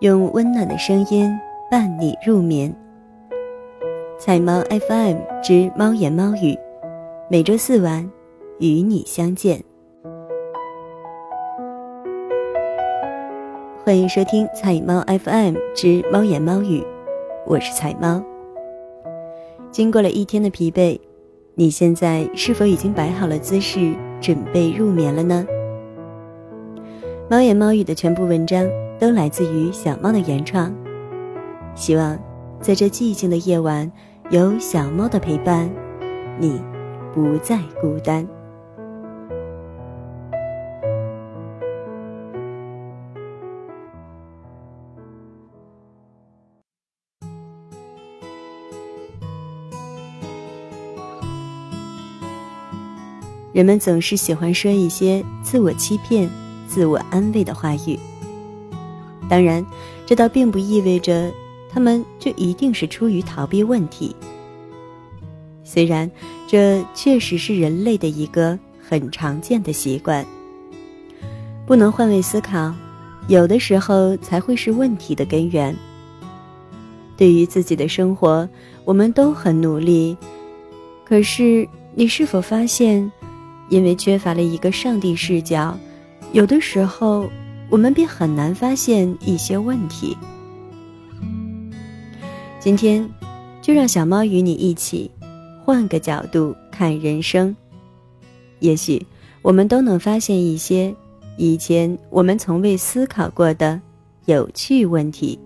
用温暖的声音伴你入眠。彩猫 FM 之猫言猫语，每周四晚与你相见。欢迎收听彩猫 FM 之猫言猫语，我是彩猫。经过了一天的疲惫，你现在是否已经摆好了姿势，准备入眠了呢？猫言猫语的全部文章都来自于小猫的原创，希望在这寂静的夜晚，有小猫的陪伴，你不再孤单。人们总是喜欢说一些自我欺骗。自我安慰的话语。当然，这倒并不意味着他们就一定是出于逃避问题。虽然这确实是人类的一个很常见的习惯。不能换位思考，有的时候才会是问题的根源。对于自己的生活，我们都很努力，可是你是否发现，因为缺乏了一个上帝视角？有的时候，我们便很难发现一些问题。今天，就让小猫与你一起，换个角度看人生。也许，我们都能发现一些以前我们从未思考过的有趣问题。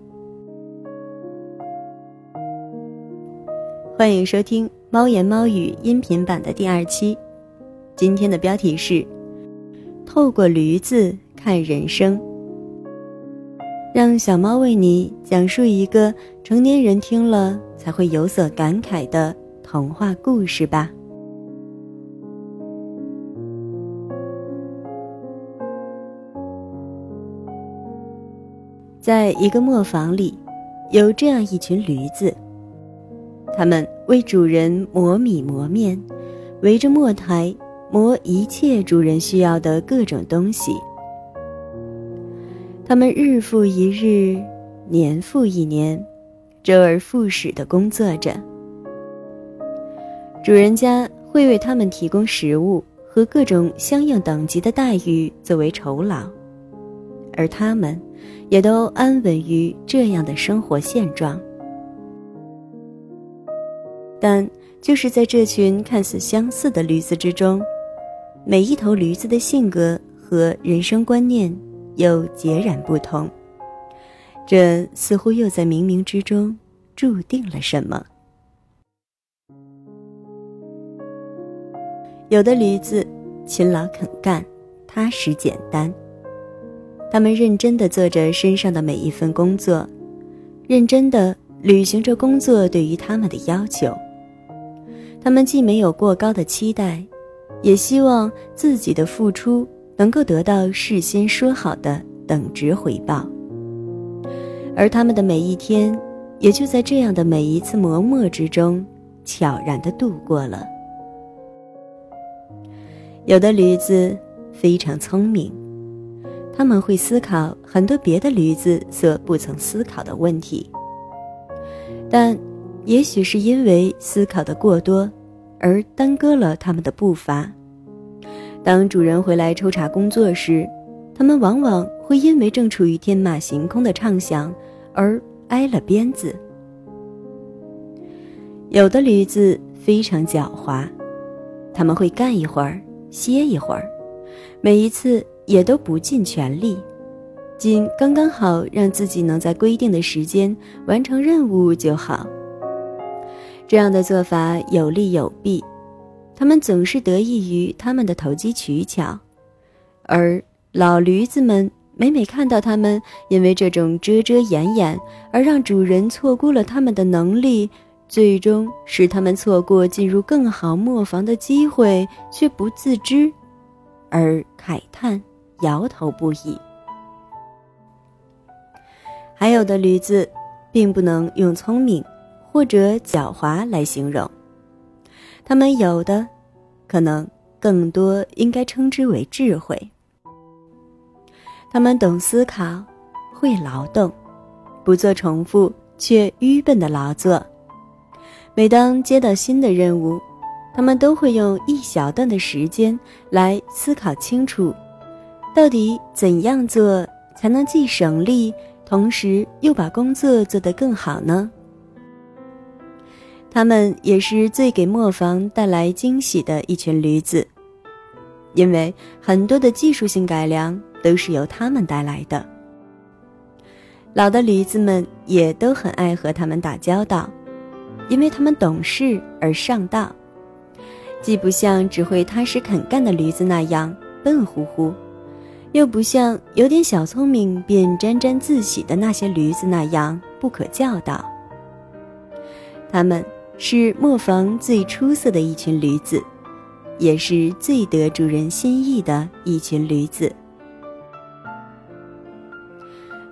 欢迎收听《猫言猫语》音频版的第二期。今天的标题是。透过驴子看人生，让小猫为你讲述一个成年人听了才会有所感慨的童话故事吧。在一个磨坊里，有这样一群驴子，它们为主人磨米磨面，围着磨台。磨一切主人需要的各种东西，他们日复一日，年复一年，周而复始的工作着。主人家会为他们提供食物和各种相应等级的待遇作为酬劳，而他们也都安稳于这样的生活现状。但就是在这群看似相似的驴子之中，每一头驴子的性格和人生观念又截然不同，这似乎又在冥冥之中注定了什么。有的驴子勤劳肯干、踏实简单，他们认真的做着身上的每一份工作，认真的履行着工作对于他们的要求。他们既没有过高的期待。也希望自己的付出能够得到事先说好的等值回报，而他们的每一天，也就在这样的每一次磨墨之中悄然的度过了。有的驴子非常聪明，他们会思考很多别的驴子所不曾思考的问题，但也许是因为思考的过多。而耽搁了他们的步伐。当主人回来抽查工作时，他们往往会因为正处于天马行空的畅想而挨了鞭子。有的驴子非常狡猾，他们会干一会儿歇一会儿，每一次也都不尽全力，仅刚刚好让自己能在规定的时间完成任务就好。这样的做法有利有弊，他们总是得益于他们的投机取巧，而老驴子们每每看到他们因为这种遮遮掩掩而让主人错估了他们的能力，最终使他们错过进入更好磨坊的机会却不自知，而慨叹摇头不已。还有的驴子，并不能用聪明。或者狡猾来形容，他们有的，可能更多应该称之为智慧。他们懂思考，会劳动，不做重复却愚笨的劳作。每当接到新的任务，他们都会用一小段的时间来思考清楚，到底怎样做才能既省力，同时又把工作做得更好呢？他们也是最给磨坊带来惊喜的一群驴子，因为很多的技术性改良都是由他们带来的。老的驴子们也都很爱和他们打交道，因为他们懂事而上道。既不像只会踏实肯干的驴子那样笨乎乎，又不像有点小聪明便沾沾自喜的那些驴子那样不可教导。他们是磨坊最出色的一群驴子，也是最得主人心意的一群驴子。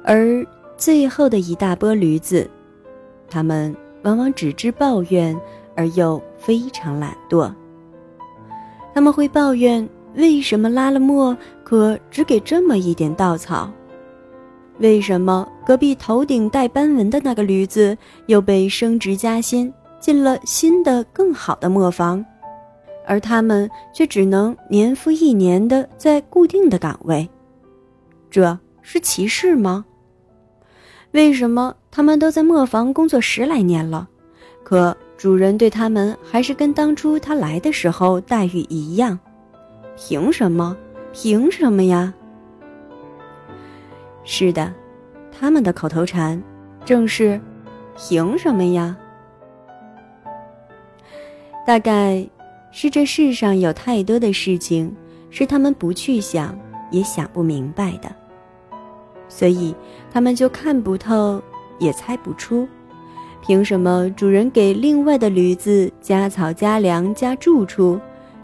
而最后的一大波驴子，他们往往只知抱怨，而又非常懒惰。他们会抱怨为什么拉了磨，可只给这么一点稻草？为什么隔壁头顶带斑纹的那个驴子又被升职加薪，进了新的更好的磨坊，而他们却只能年复一年的在固定的岗位？这是歧视吗？为什么他们都在磨坊工作十来年了，可？主人对他们还是跟当初他来的时候待遇一样，凭什么？凭什么呀？是的，他们的口头禅正是“凭什么呀”。大概是这世上有太多的事情是他们不去想也想不明白的，所以他们就看不透，也猜不出。凭什么主人给另外的驴子加草、加粮、加住处，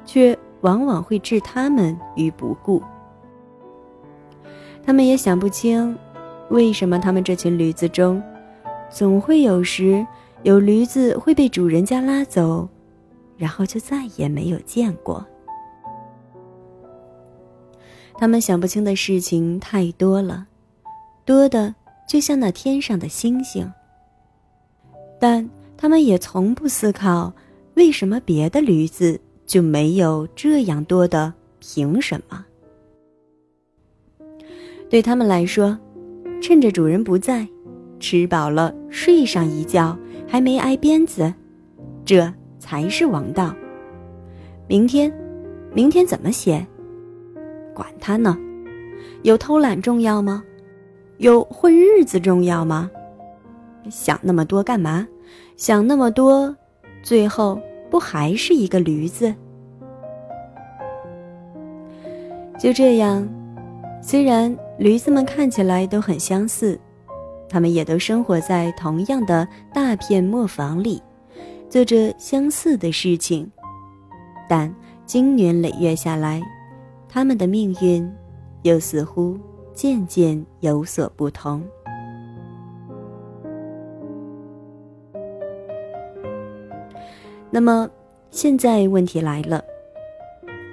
却往往会置他们于不顾？他们也想不清，为什么他们这群驴子中，总会有时有驴子会被主人家拉走，然后就再也没有见过。他们想不清的事情太多了，多的就像那天上的星星。但他们也从不思考，为什么别的驴子就没有这样多的？凭什么？对他们来说，趁着主人不在，吃饱了睡上一觉，还没挨鞭子，这才是王道。明天，明天怎么写？管他呢！有偷懒重要吗？有混日子重要吗？想那么多干嘛？想那么多，最后不还是一个驴子？就这样，虽然驴子们看起来都很相似，他们也都生活在同样的大片磨坊里，做着相似的事情，但经年累月下来，他们的命运又似乎渐渐有所不同。那么，现在问题来了，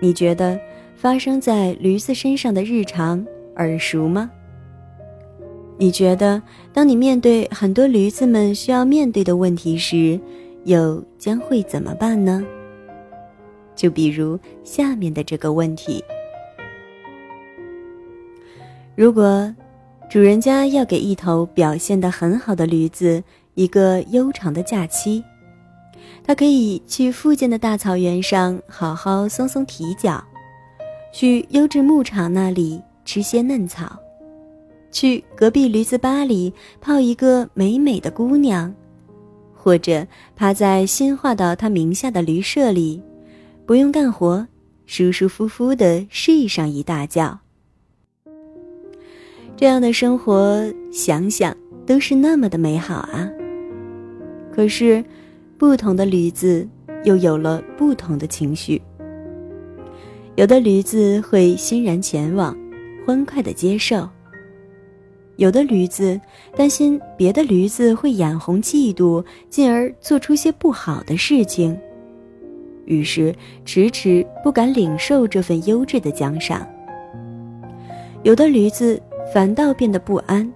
你觉得发生在驴子身上的日常耳熟吗？你觉得当你面对很多驴子们需要面对的问题时，又将会怎么办呢？就比如下面的这个问题：如果主人家要给一头表现得很好的驴子一个悠长的假期。他可以去附近的大草原上好好松松蹄脚，去优质牧场那里吃些嫩草，去隔壁驴子吧里泡一个美美的姑娘，或者趴在新划到他名下的驴舍里，不用干活，舒舒服服的睡上一大觉。这样的生活想想都是那么的美好啊！可是。不同的驴子又有了不同的情绪。有的驴子会欣然前往，欢快的接受；有的驴子担心别的驴子会眼红嫉妒，进而做出些不好的事情，于是迟迟不敢领受这份优质的奖赏。有的驴子反倒变得不安，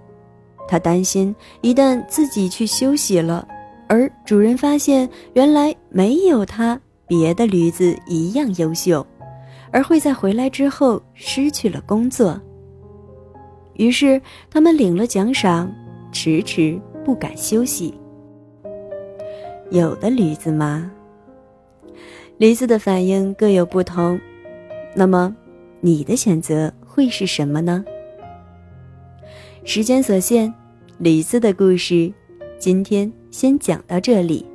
他担心一旦自己去休息了，而主人发现原来没有他，别的驴子一样优秀，而会在回来之后失去了工作。于是他们领了奖赏，迟迟不敢休息。有的驴子吗，驴子的反应各有不同，那么你的选择会是什么呢？时间所限。驴子的故事，今天先讲到这里。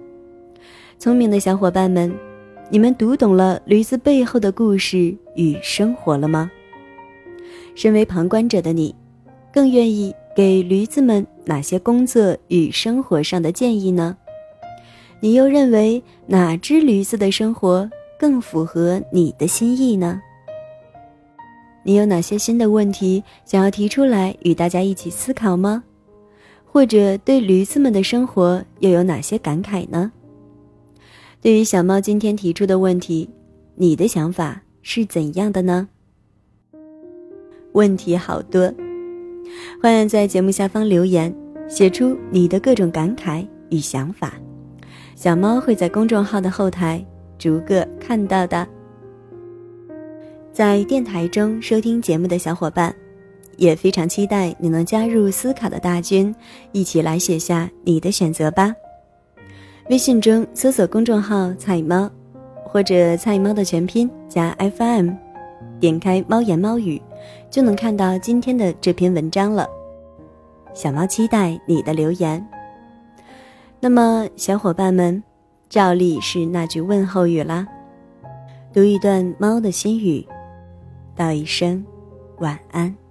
聪明的小伙伴们，你们读懂了驴子背后的故事与生活了吗？身为旁观者的你，更愿意给驴子们哪些工作与生活上的建议呢？你又认为哪只驴子的生活更符合你的心意呢？你有哪些新的问题想要提出来与大家一起思考吗？或者对驴子们的生活又有哪些感慨呢？对于小猫今天提出的问题，你的想法是怎样的呢？问题好多，欢迎在节目下方留言，写出你的各种感慨与想法，小猫会在公众号的后台逐个看到的。在电台中收听节目的小伙伴。也非常期待你能加入思考的大军，一起来写下你的选择吧。微信中搜索公众号“菜猫”，或者“菜猫”的全拼加 FM，点开“猫言猫语”，就能看到今天的这篇文章了。小猫期待你的留言。那么，小伙伴们，照例是那句问候语啦，读一段猫的心语，道一声晚安。